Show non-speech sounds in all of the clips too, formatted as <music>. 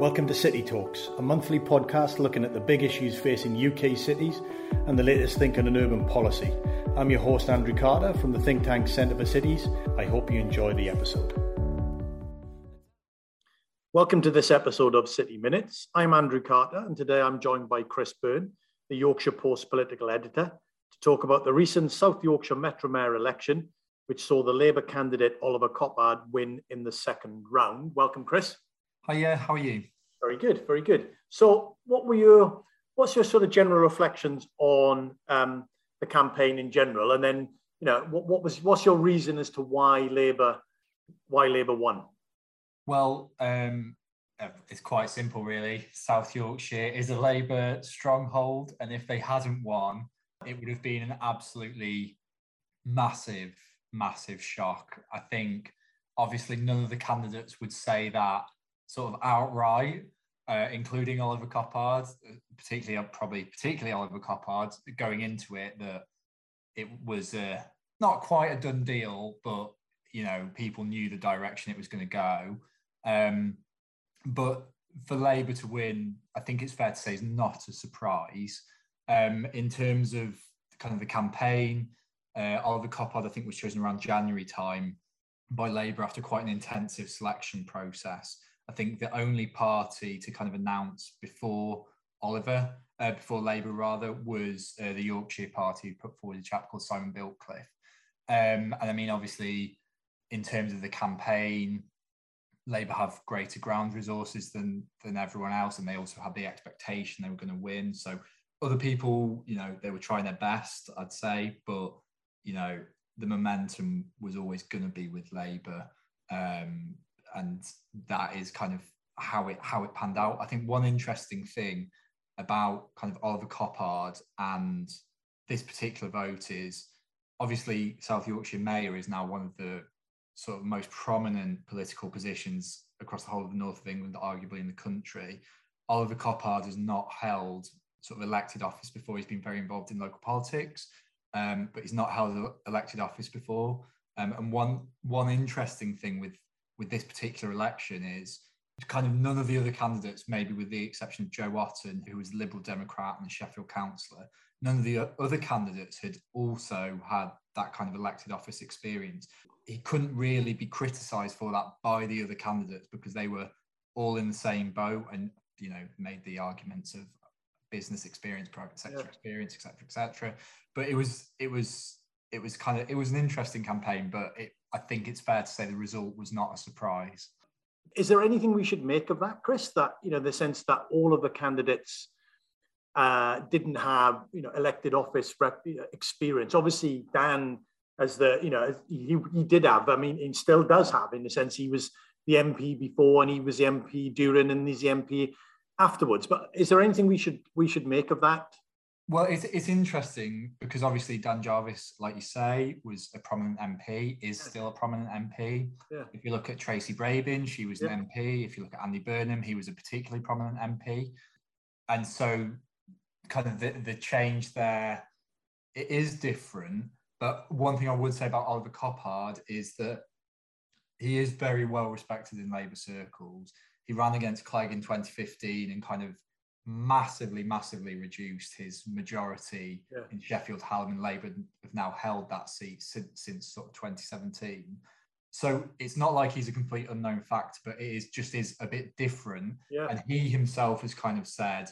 Welcome to City Talks, a monthly podcast looking at the big issues facing UK cities and the latest thinking on urban policy. I'm your host, Andrew Carter from the think tank Centre for Cities. I hope you enjoy the episode. Welcome to this episode of City Minutes. I'm Andrew Carter, and today I'm joined by Chris Byrne, the Yorkshire Post political editor, to talk about the recent South Yorkshire Metro Mayor election, which saw the Labour candidate Oliver Coppard win in the second round. Welcome, Chris. Hiya, how are you? Very good, very good. So, what were your what's your sort of general reflections on um, the campaign in general, and then you know what, what was what's your reason as to why Labour why Labour won? Well, um, it's quite simple, really. South Yorkshire is a Labour stronghold, and if they hadn't won, it would have been an absolutely massive, massive shock. I think obviously none of the candidates would say that sort of outright, uh, including Oliver Coppard, particularly uh, probably particularly Oliver Coppard, going into it that it was uh, not quite a done deal, but you know people knew the direction it was going to go. Um, but for Labour to win, I think it's fair to say is not a surprise. Um, in terms of kind of the campaign, uh, Oliver Coppard, I think, was chosen around January time by Labour after quite an intensive selection process. I think the only party to kind of announce before Oliver, uh, before Labour rather, was uh, the Yorkshire Party who put forward a chap called Simon Biltcliffe. Um, and I mean, obviously, in terms of the campaign, Labour have greater ground resources than than everyone else, and they also had the expectation they were going to win. So other people, you know, they were trying their best, I'd say, but you know, the momentum was always going to be with Labour. Um, and that is kind of how it how it panned out. I think one interesting thing about kind of Oliver Coppard and this particular vote is obviously South Yorkshire Mayor is now one of the sort of most prominent political positions across the whole of the north of England, arguably in the country. Oliver Coppard has not held sort of elected office before. He's been very involved in local politics, um, but he's not held elected office before. Um, and one one interesting thing with with this particular election is kind of none of the other candidates, maybe with the exception of Joe Otten, who was Liberal Democrat and Sheffield councillor, none of the other candidates had also had that kind of elected office experience. He couldn't really be criticised for that by the other candidates because they were all in the same boat and you know made the arguments of business experience, private sector yeah. experience, etc., etc. But it was it was it was kind of it was an interesting campaign, but it I think it's fair to say the result was not a surprise. Is there anything we should make of that, Chris? That you know, the sense that all of the candidates uh, didn't have you know elected office rep- experience. Obviously, Dan, as the you know, he, he did have. I mean, he still does have, in the sense he was the MP before, and he was the MP during, and he's the MP afterwards. But is there anything we should we should make of that? Well, it's, it's interesting because obviously Dan Jarvis, like you say, was a prominent MP, is still a prominent MP. Yeah. If you look at Tracy Brabin, she was yeah. an MP. If you look at Andy Burnham, he was a particularly prominent MP. And so, kind of the, the change there, it is different. But one thing I would say about Oliver Coppard is that he is very well respected in Labour circles. He ran against Clegg in 2015 and kind of massively, massively reduced his majority yeah. in Sheffield, Hallam, and Labour have now held that seat since, since sort of 2017. So it's not like he's a complete unknown fact, but it is just is a bit different. Yeah. And he himself has kind of said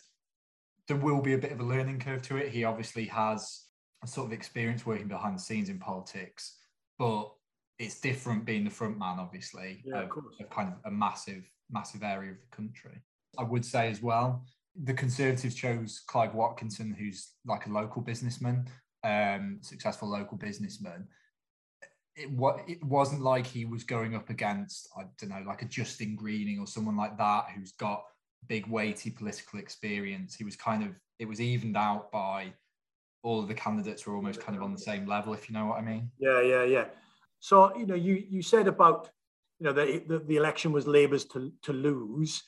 there will be a bit of a learning curve to it. He obviously has a sort of experience working behind the scenes in politics, but it's different being the front man, obviously, yeah, of, of kind of a massive, massive area of the country. I would say as well, the Conservatives chose Clive Watkinson, who's like a local businessman, um, successful local businessman. It, what, it wasn't like he was going up against, I don't know, like a Justine Greening or someone like that who's got big, weighty political experience. He was kind of, it was evened out by all of the candidates were almost kind of on the same level, if you know what I mean. Yeah, yeah, yeah. So, you know, you, you said about, you know, the, the, the election was Labour's to, to lose.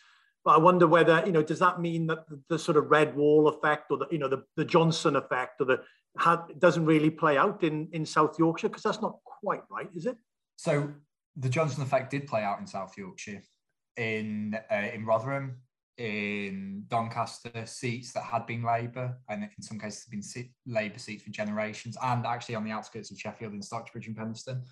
But I wonder whether, you know, does that mean that the, the sort of red wall effect or the, you know, the, the Johnson effect or the doesn't really play out in, in South Yorkshire? Because that's not quite right, is it? So the Johnson effect did play out in South Yorkshire, in uh, in Rotherham, in Doncaster seats that had been Labour, and in some cases been Labour seats for generations, and actually on the outskirts of Sheffield in Stocksbridge and Penistone,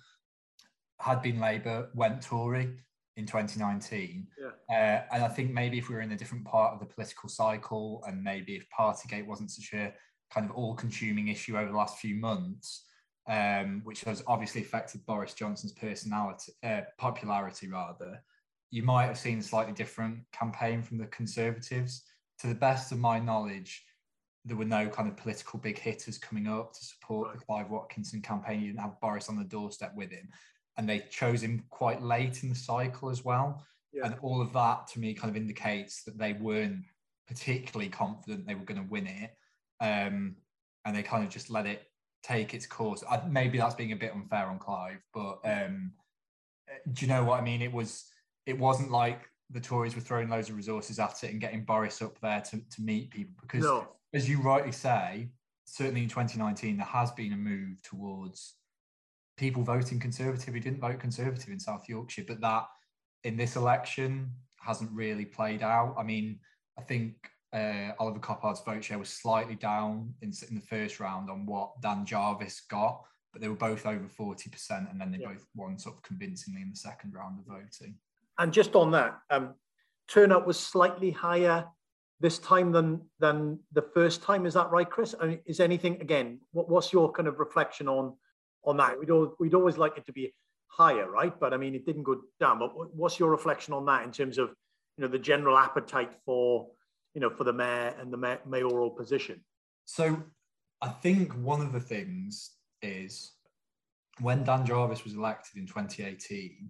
had been Labour, went Tory in 2019. Yeah. Uh, and I think maybe if we were in a different part of the political cycle, and maybe if Partygate wasn't such a kind of all-consuming issue over the last few months, um, which has obviously affected Boris Johnson's personality, uh, popularity rather you might have seen a slightly different campaign from the Conservatives. To the best of my knowledge, there were no kind of political big hitters coming up to support the Clive Watkinson campaign. You didn't have Boris on the doorstep with him. And they chose him quite late in the cycle as well. Yeah. And all of that to me kind of indicates that they weren't particularly confident they were going to win it. Um, and they kind of just let it take its course. I, maybe that's being a bit unfair on Clive, but um, do you know what I mean? It was it wasn't like the Tories were throwing loads of resources at it and getting Boris up there to, to meet people because, no. as you rightly say, certainly in 2019, there has been a move towards people voting Conservative who didn't vote Conservative in South Yorkshire, but that in this election hasn't really played out. I mean, I think uh, Oliver Coppard's vote share was slightly down in, in the first round on what Dan Jarvis got, but they were both over 40%, and then they yeah. both won sort of convincingly in the second round of voting. And just on that, um, turnout was slightly higher this time than than the first time. Is that right, Chris? I mean, is anything again? What, what's your kind of reflection on on that? We'd always, we'd always like it to be higher, right? But I mean, it didn't go down. But what's your reflection on that in terms of you know the general appetite for you know for the mayor and the mayoral position? So I think one of the things is when Dan Jarvis was elected in 2018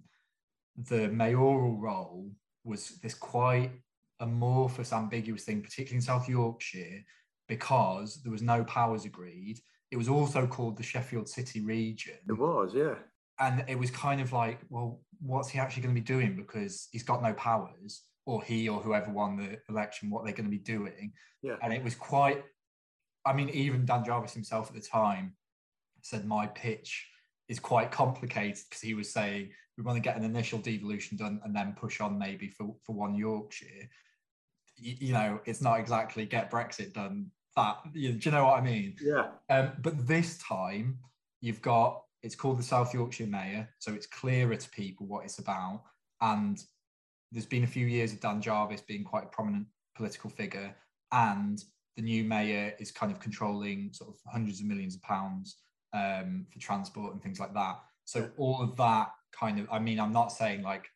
the mayoral role was this quite amorphous, ambiguous thing, particularly in South Yorkshire, because there was no powers agreed. It was also called the Sheffield City region. It was, yeah. And it was kind of like, well, what's he actually going to be doing? Because he's got no powers, or he or whoever won the election, what they're going to be doing. Yeah. And it was quite, I mean, even Dan Jarvis himself at the time said, my pitch is quite complicated because he was saying we want to get an initial devolution done and then push on maybe for, for one Yorkshire. You, you know, it's not exactly get Brexit done. That you, do you know what I mean? Yeah. Um, but this time you've got it's called the South Yorkshire Mayor, so it's clearer to people what it's about. And there's been a few years of Dan Jarvis being quite a prominent political figure, and the new mayor is kind of controlling sort of hundreds of millions of pounds um, for transport and things like that. So all of that kind of, I mean, I'm not saying like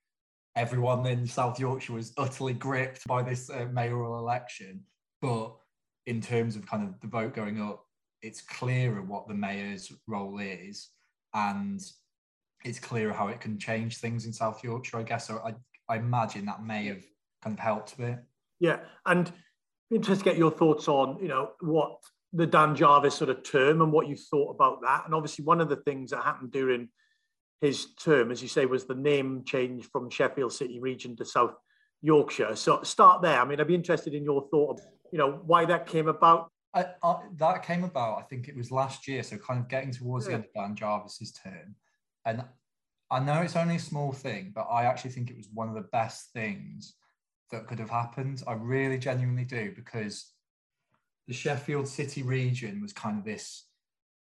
everyone in South Yorkshire was utterly gripped by this uh, mayoral election, but in terms of kind of the vote going up, it's clearer what the mayor's role is, and it's clearer how it can change things in South Yorkshire. I guess so. I, I imagine that may have kind of helped a bit. Yeah, and interested to get your thoughts on you know what the Dan Jarvis sort of term and what you thought about that. And obviously, one of the things that happened during his term, as you say, was the name change from Sheffield City region to South Yorkshire. So start there. I mean, I'd be interested in your thought you know, why that came about. I, I, that came about, I think it was last year. So kind of getting towards yeah. the end of Dan Jarvis's term. And I know it's only a small thing, but I actually think it was one of the best things that could have happened. I really genuinely do because the Sheffield City region was kind of this.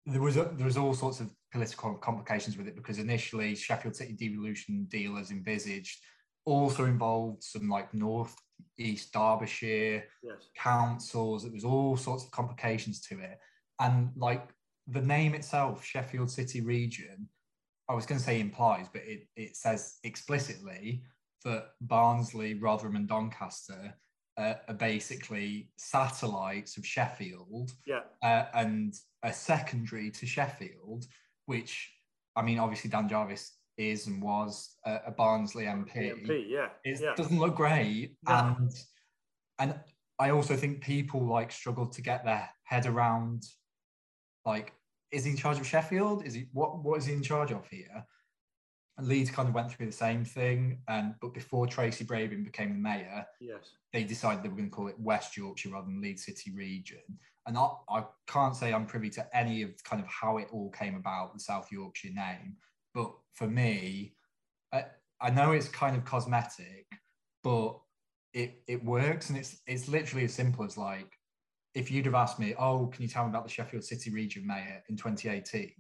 There was a, there was all sorts of political complications with it because initially Sheffield City devolution deal as envisaged also involved some like north east Derbyshire yes. councils. It was all sorts of complications to it, and like the name itself, Sheffield City region. I was going to say implies, but it, it says explicitly that Barnsley, Rotherham, and Doncaster uh, are basically satellites of Sheffield, yeah, uh, and a secondary to Sheffield, which I mean, obviously Dan Jarvis is and was a, a Barnsley MP. MP yeah, it yeah. doesn't look great, no. and and I also think people like struggle to get their head around, like, is he in charge of Sheffield? Is he what what is he in charge of here? And Leeds kind of went through the same thing, and but before Tracy Brabin became the mayor, yes, they decided they were going to call it West Yorkshire rather than Leeds City Region and I, I can't say I'm privy to any of kind of how it all came about, the South Yorkshire name. But for me, I, I know it's kind of cosmetic, but it it works, and it's it's literally as simple as like if you'd have asked me, oh, can you tell me about the Sheffield City region mayor in 2018?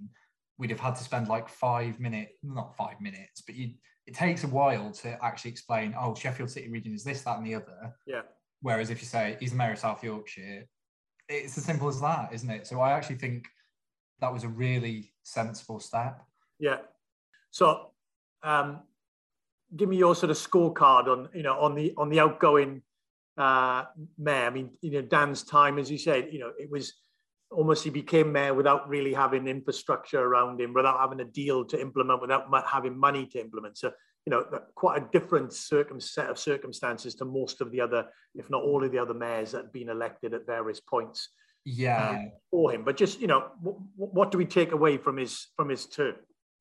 We'd have had to spend like five minutes, not five minutes, but you it takes a while to actually explain, oh, Sheffield City region is this, that, and the other. Yeah. Whereas if you say he's the mayor of South Yorkshire, it's as simple as that, isn't it? So I actually think that was a really sensible step. Yeah. So um, give me your sort of scorecard on you know on the on the outgoing uh, mayor. I mean, you know, Dan's time, as you said, you know, it was almost he became mayor without really having infrastructure around him, without having a deal to implement, without having money to implement. So, you know, quite a different circum- set of circumstances to most of the other, if not all of the other mayors that had been elected at various points. Yeah, um, for him. But just you know, w- what do we take away from his from his term?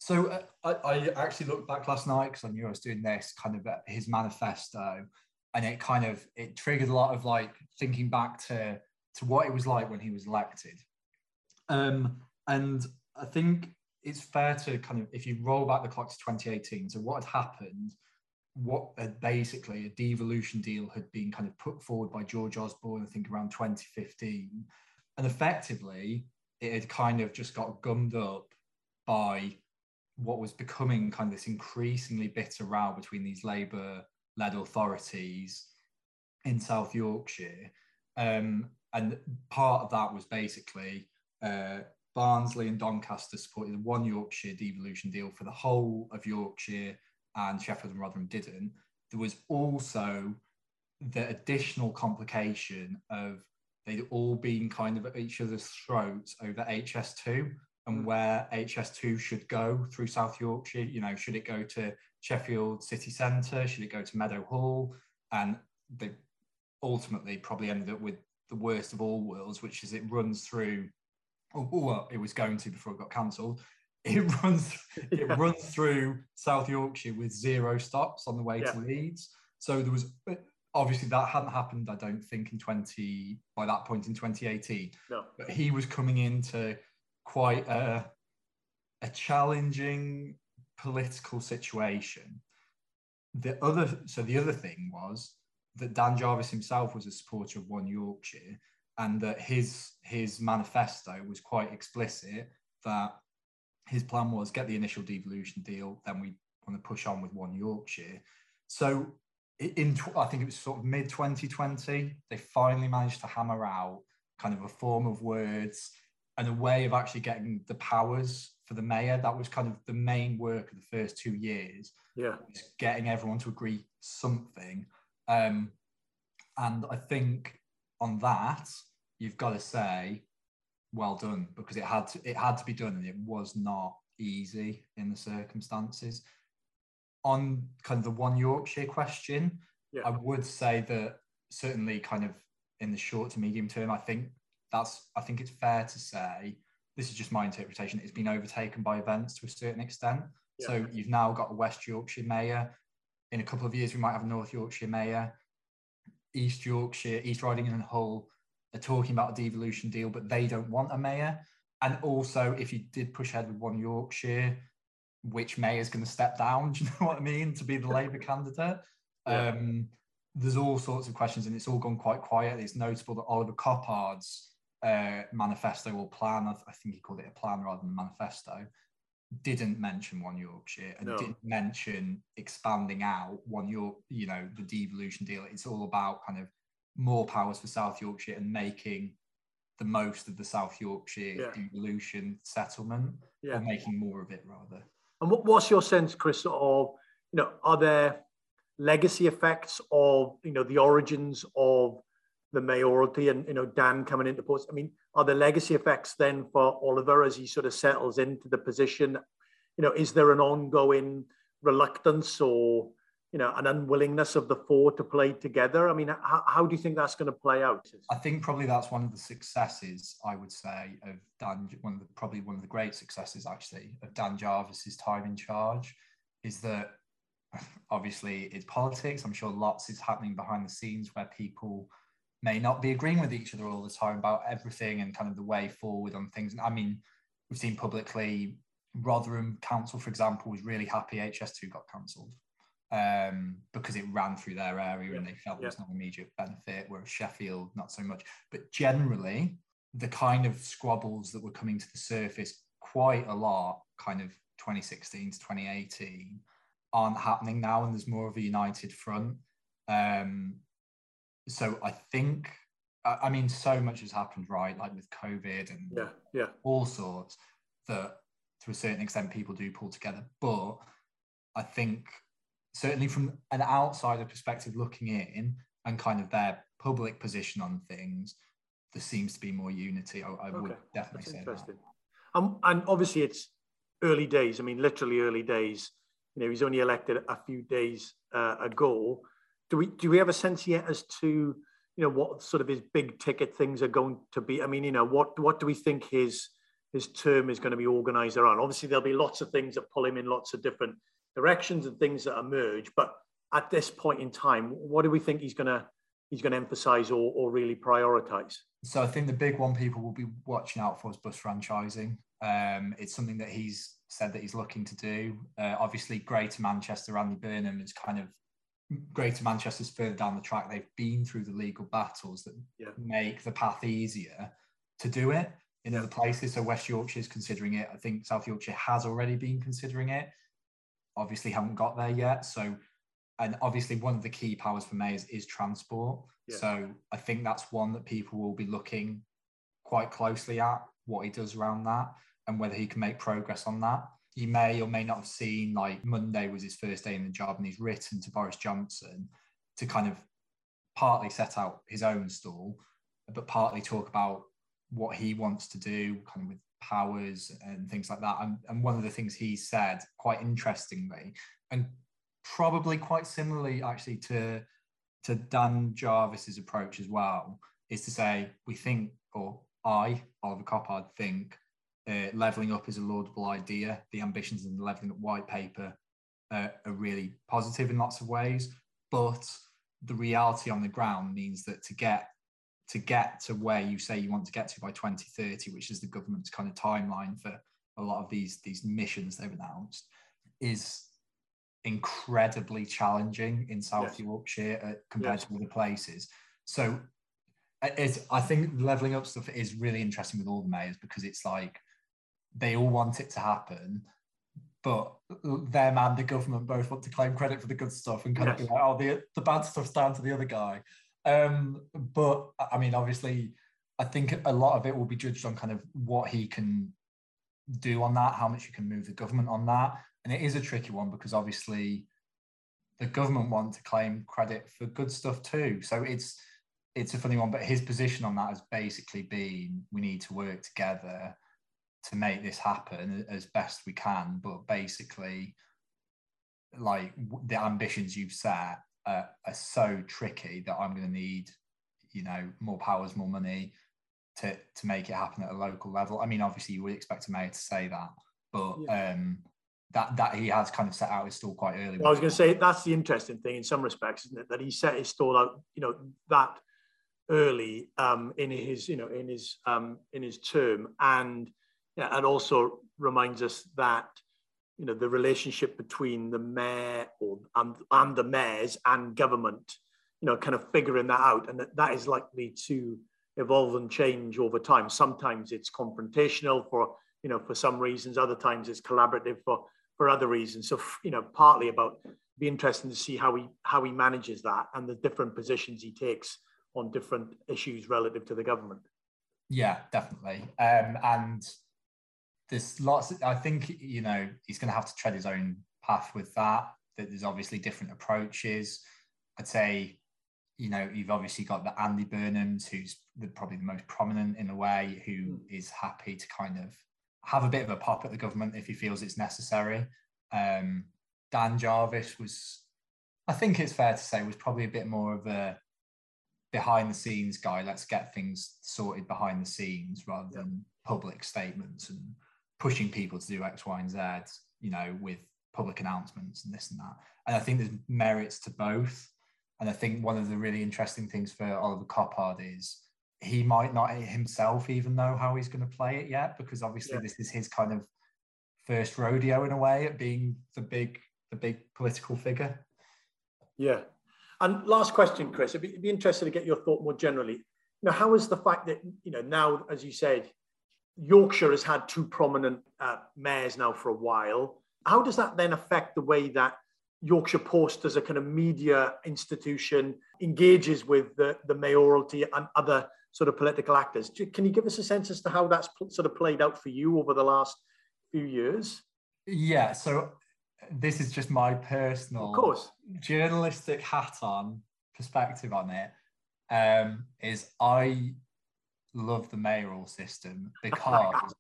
So uh, I, I, actually looked back last night because I knew I was doing this kind of his manifesto, and it kind of it triggered a lot of like thinking back to to what it was like when he was elected. Um, and I think it's fair to kind of if you roll back the clock to 2018. So what had happened? What had basically a devolution deal had been kind of put forward by George Osborne, I think around 2015, and effectively it had kind of just got gummed up by what was becoming kind of this increasingly bitter row between these Labour led authorities in South Yorkshire. Um, and part of that was basically uh, Barnsley and Doncaster supported one Yorkshire devolution deal for the whole of Yorkshire, and Sheffield and Rotherham didn't. There was also the additional complication of they'd all been kind of at each other's throats over HS2 and mm. where HS2 should go through South Yorkshire. You know, should it go to Sheffield City Centre? Should it go to Meadowhall? And they ultimately probably ended up with the worst of all worlds, which is it runs through. Oh, well, it was going to before it got cancelled. <laughs> It runs, it runs through South Yorkshire with zero stops on the way yeah. to Leeds. So there was obviously that hadn't happened. I don't think in twenty by that point in twenty eighteen. No. But he was coming into quite a, a challenging political situation. The other, so the other thing was that Dan Jarvis himself was a supporter of One Yorkshire, and that his his manifesto was quite explicit that his plan was get the initial devolution deal, then we want to push on with One Yorkshire. So in I think it was sort of mid 2020, they finally managed to hammer out kind of a form of words and a way of actually getting the powers for the mayor. That was kind of the main work of the first two years. Yeah, getting everyone to agree something. Um, and I think on that, you've got to say, well done, because it had to, it had to be done, and it was not easy in the circumstances. On kind of the one Yorkshire question, yeah. I would say that certainly kind of in the short to medium term, I think that's I think it's fair to say this is just my interpretation. It's been overtaken by events to a certain extent. Yeah. So you've now got a West Yorkshire mayor. In a couple of years, we might have a North Yorkshire mayor. East Yorkshire, East Riding and Hull are talking about a devolution deal, but they don't want a mayor. And also, if you did push ahead with one Yorkshire, which mayor is going to step down? <laughs> Do you know what I mean? To be the Labour candidate. Yeah. Um, there's all sorts of questions, and it's all gone quite quiet. It's notable that Oliver Coppard's uh, manifesto or plan, I think he called it a plan rather than a manifesto, didn't mention one Yorkshire and no. didn't mention expanding out one York, you know, the devolution deal. It's all about kind of more powers for South Yorkshire and making the most of the South Yorkshire yeah. devolution settlement yeah. or making more of it rather. And what, what's your sense, Chris, of, you know, are there legacy effects of, you know, the origins of the mayoralty and you know Dan coming into post. I mean, are the legacy effects then for Oliver as he sort of settles into the position? You know, is there an ongoing reluctance or you know an unwillingness of the four to play together? I mean, how, how do you think that's going to play out? I think probably that's one of the successes I would say of Dan. One of the probably one of the great successes actually of Dan Jarvis's time in charge is that obviously it's politics. I'm sure lots is happening behind the scenes where people may not be agreeing with each other all the time about everything and kind of the way forward on things. And I mean, we've seen publicly Rotherham Council, for example, was really happy HS2 got cancelled. um, because it ran through their area Yeah, and they felt yeah. there was no immediate benefit, whereas Sheffield, not so much. But generally, the kind of squabbles that were coming to the surface quite a lot, kind of 2016 to 2018, aren't happening now, and there's more of a united front. Um, so I think, I mean, so much has happened, right? Like with COVID and Yeah, yeah, all sorts that to a certain extent people do pull together. But I think certainly from an outsider perspective looking in and kind of their public position on things, there seems to be more unity. I, I would definitely that's say interesting. Um, and obviously, it's early days. I mean, literally early days. You know, he's only elected a few days uh, ago. Do we do we have a sense yet as to you know what sort of his big ticket things are going to be? I mean, you know, what what do we think his his term is going to be organised around? Obviously, there'll be lots of things that pull him in lots of different directions and things that emerge. But at this point in time, what do we think he's going to he's going to emphasise or, or really prioritise? So I think the big one people will be watching out for is bus franchising. Um, it's something that he's said that he's looking to do. Uh, obviously, Greater Manchester, Andy Burnham is kind of Greater Manchester's further down the track. They've been through the legal battles that Yeah. make the path easier to do it in other places. So West Yorkshire is considering it. I think South Yorkshire has already been considering it. Obviously, haven't got there yet. So, and obviously, one of the key powers for mayors is transport. Yeah. So I think that's one that people will be looking quite closely at what he does around that and whether he can make progress on that. You may or may not have seen like Monday was his first day in the job and he's written to Boris Johnson to kind of partly set out his own stall, but partly talk about what he wants to do, kind of with powers and things like that. And, and one of the things he said, quite interestingly, and probably quite similarly actually to to Dan Jarvis's approach as well, is to say we think, or I, Oliver Coppard, think uh, leveling up is a laudable idea. The ambitions in the leveling up white paper uh, are really positive in lots of ways, but the reality on the ground means that to get to get to where you say you want to get to by 2030, which is the government's kind of timeline for a lot of these these missions they've announced, is incredibly challenging in South Yes. Yorkshire uh, compared Yes. to other places. So uh, it's, I think leveling up stuff is really interesting with all the mayors because it's like they all want it to happen, but them and the government both want to claim credit for the good stuff and kind of be like, oh, the, the bad stuff's down to the other guy. Um, but I mean, obviously, I think a lot of it will be judged on kind of what he can do on that, how much you can move the government on that. And it is a tricky one because obviously the government want to claim credit for good stuff too. So it's it's a funny one, but his position on that has basically been we need to work together to make this happen as best we can. But basically, like the ambitions you've set are, are so tricky that I'm going to need, you know, more powers, more money to to make it happen at a local level. I mean, obviously, you would expect a mayor to say that, but um, that that he has kind of set out his stall quite early. Well, I was going to say that's the interesting thing in some respects, isn't it? That he set his stall out, you know, that early um, in his, you know, in his um, in his term, and yeah, and also reminds us that you know the relationship between the mayor or and, and the mayors and government, you know, kind of figuring that out, and that, that is likely to evolve and change over time. Sometimes it's confrontational for you know for some reasons, other times it's collaborative for for other reasons. So you know, partly about be interesting to see how he how he manages that and the different positions he takes on different issues relative to the government. Yeah, definitely. Um, and there's lots. I think you know he's going to have to tread his own path with that. That there's obviously different approaches. I'd say, you know, you've obviously got the Andy Burnhams, who's the, probably the most prominent in a way, who is happy to kind of have a bit of a pop at the government if he feels it's necessary. Um, Dan Jarvis was, I think it's fair to say, was probably a bit more of a behind the scenes guy. Let's get things sorted behind the scenes rather Yeah. than public statements and pushing people to do X, Y, and Z, you know, with public announcements and this and that. And I think there's merits to both. And I think one of the really interesting things for Oliver Coppard is he might not himself even know how he's going to play it yet, because obviously Yeah. this is his kind of first rodeo in a way at being the big the big political figure. Yeah. And last question, Chris, I'd be, be interested to get your thought more generally. Now, how is the fact that, you know, now, as you said, Yorkshire has had two prominent uh, mayors now for a while. How does that then affect the way that Yorkshire Post, as a kind of media institution, engages with the, the mayoralty and other sort of political actors? Can you give us a sense as to how that's sort of played out for you over the last few years? Yeah, so this is just my personal, of course, journalistic hat on perspective on it. Um, is I love the mayoral system <laughs> oh because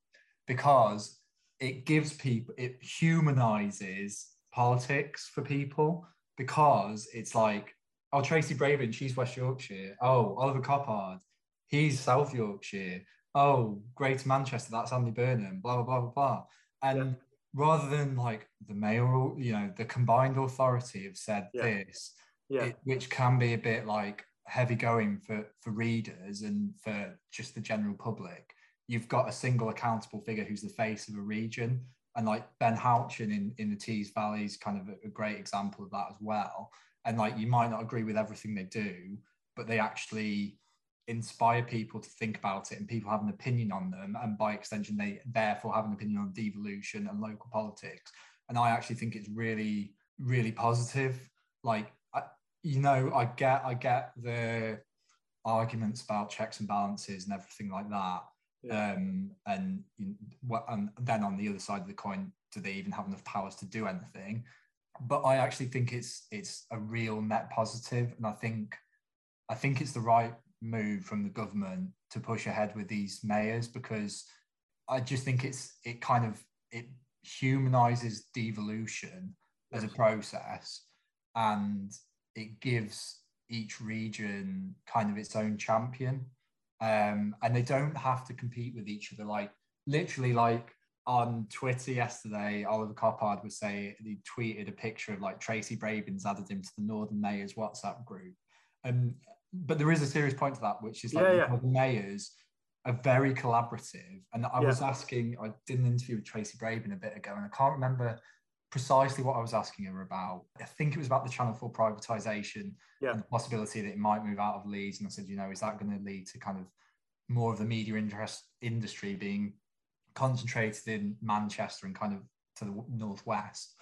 because it gives people it humanizes politics for people because it's like oh Tracy Brabin she's West Yorkshire oh Oliver Coppard he's South Yorkshire oh Greater Manchester that's Andy Burnham blah blah blah blah blah and yeah. rather than like the mayoral you know the combined authority have said yeah. this yeah. It, which can be a bit like heavy going for for readers and for just the general public you've got a single accountable figure who's the face of a region. And like ben houchen in in the tees valley is kind of a, a great example of that as well. And like you might not agree with everything they do but they actually inspire people to think about it and people have an opinion on them. And by extension they therefore have an opinion on devolution and local politics. And i actually think it's really really positive. Like you know, I get I get the arguments about checks and balances and everything like that. Yeah. Um, and, you know, and then on the other side of the coin, do they even have enough powers to do anything? But I actually think it's it's a real net positive, and I think I think it's the right move from the government to push ahead with these mayors because I just think it's it kind of it humanizes devolution as a process and it gives each region kind of its own champion. Um, and they don't have to compete with each other. Like literally, like on Twitter yesterday, Oliver Coppard was saying he tweeted a picture of like Tracy Brabin's added him to the Northern Mayors WhatsApp group. Um, but there is a serious point to that, which is like yeah, yeah. the mayors are very collaborative. And I yeah. was asking, I did an interview with Tracy Brabin a bit ago, and I can't remember precisely what I was asking her about. I think it was about the Channel 4 privatisation yeah. and the possibility that it might move out of Leeds. And I said, you know, is that going to lead to kind of more of the media interest industry being concentrated in Manchester and kind of to the northwest?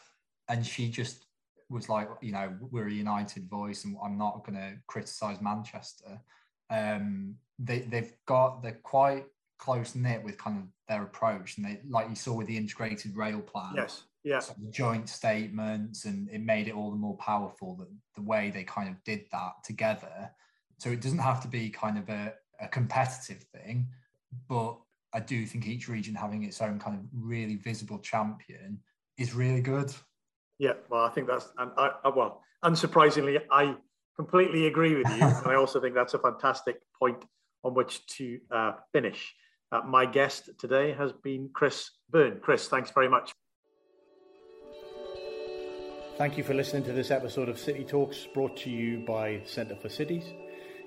And she just was like, you know, we're a united voice and I'm not going to criticise Manchester. Um, they, they've got, they're quite close knit with kind of their approach. And they, like you saw with the integrated rail plan. Yes yeah. joint statements and it made it all the more powerful that the way they kind of did that together. So it doesn't have to be kind of a, a competitive thing but i do think each region having its own kind of really visible champion is really good. Yeah well i think that's and I, I well unsurprisingly i completely agree with you and i also think that's a fantastic point on which to uh, finish. Uh, my guest today has been chris byrne. Chris thanks very much Thank you for listening to this episode of City Talks brought to you by Centre for Cities.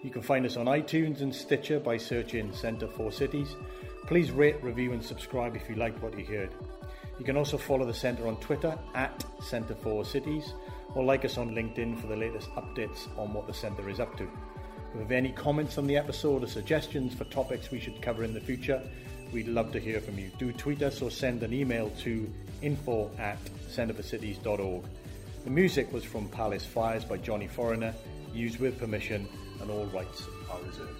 You can find us on iTunes and Stitcher by searching Centre for Cities. Please rate, review, and subscribe if you liked what you heard. You can also follow the Centre on Twitter at Centre for Cities or like us on LinkedIn for the latest updates on what the Centre is up to. If you have any comments on the episode or suggestions for topics we should cover in the future, we'd love to hear from you. Do tweet us or send an email to info at centreforcities.org. The music was from Palace Fires by Johnny Foreigner, used with permission, and all rights are reserved.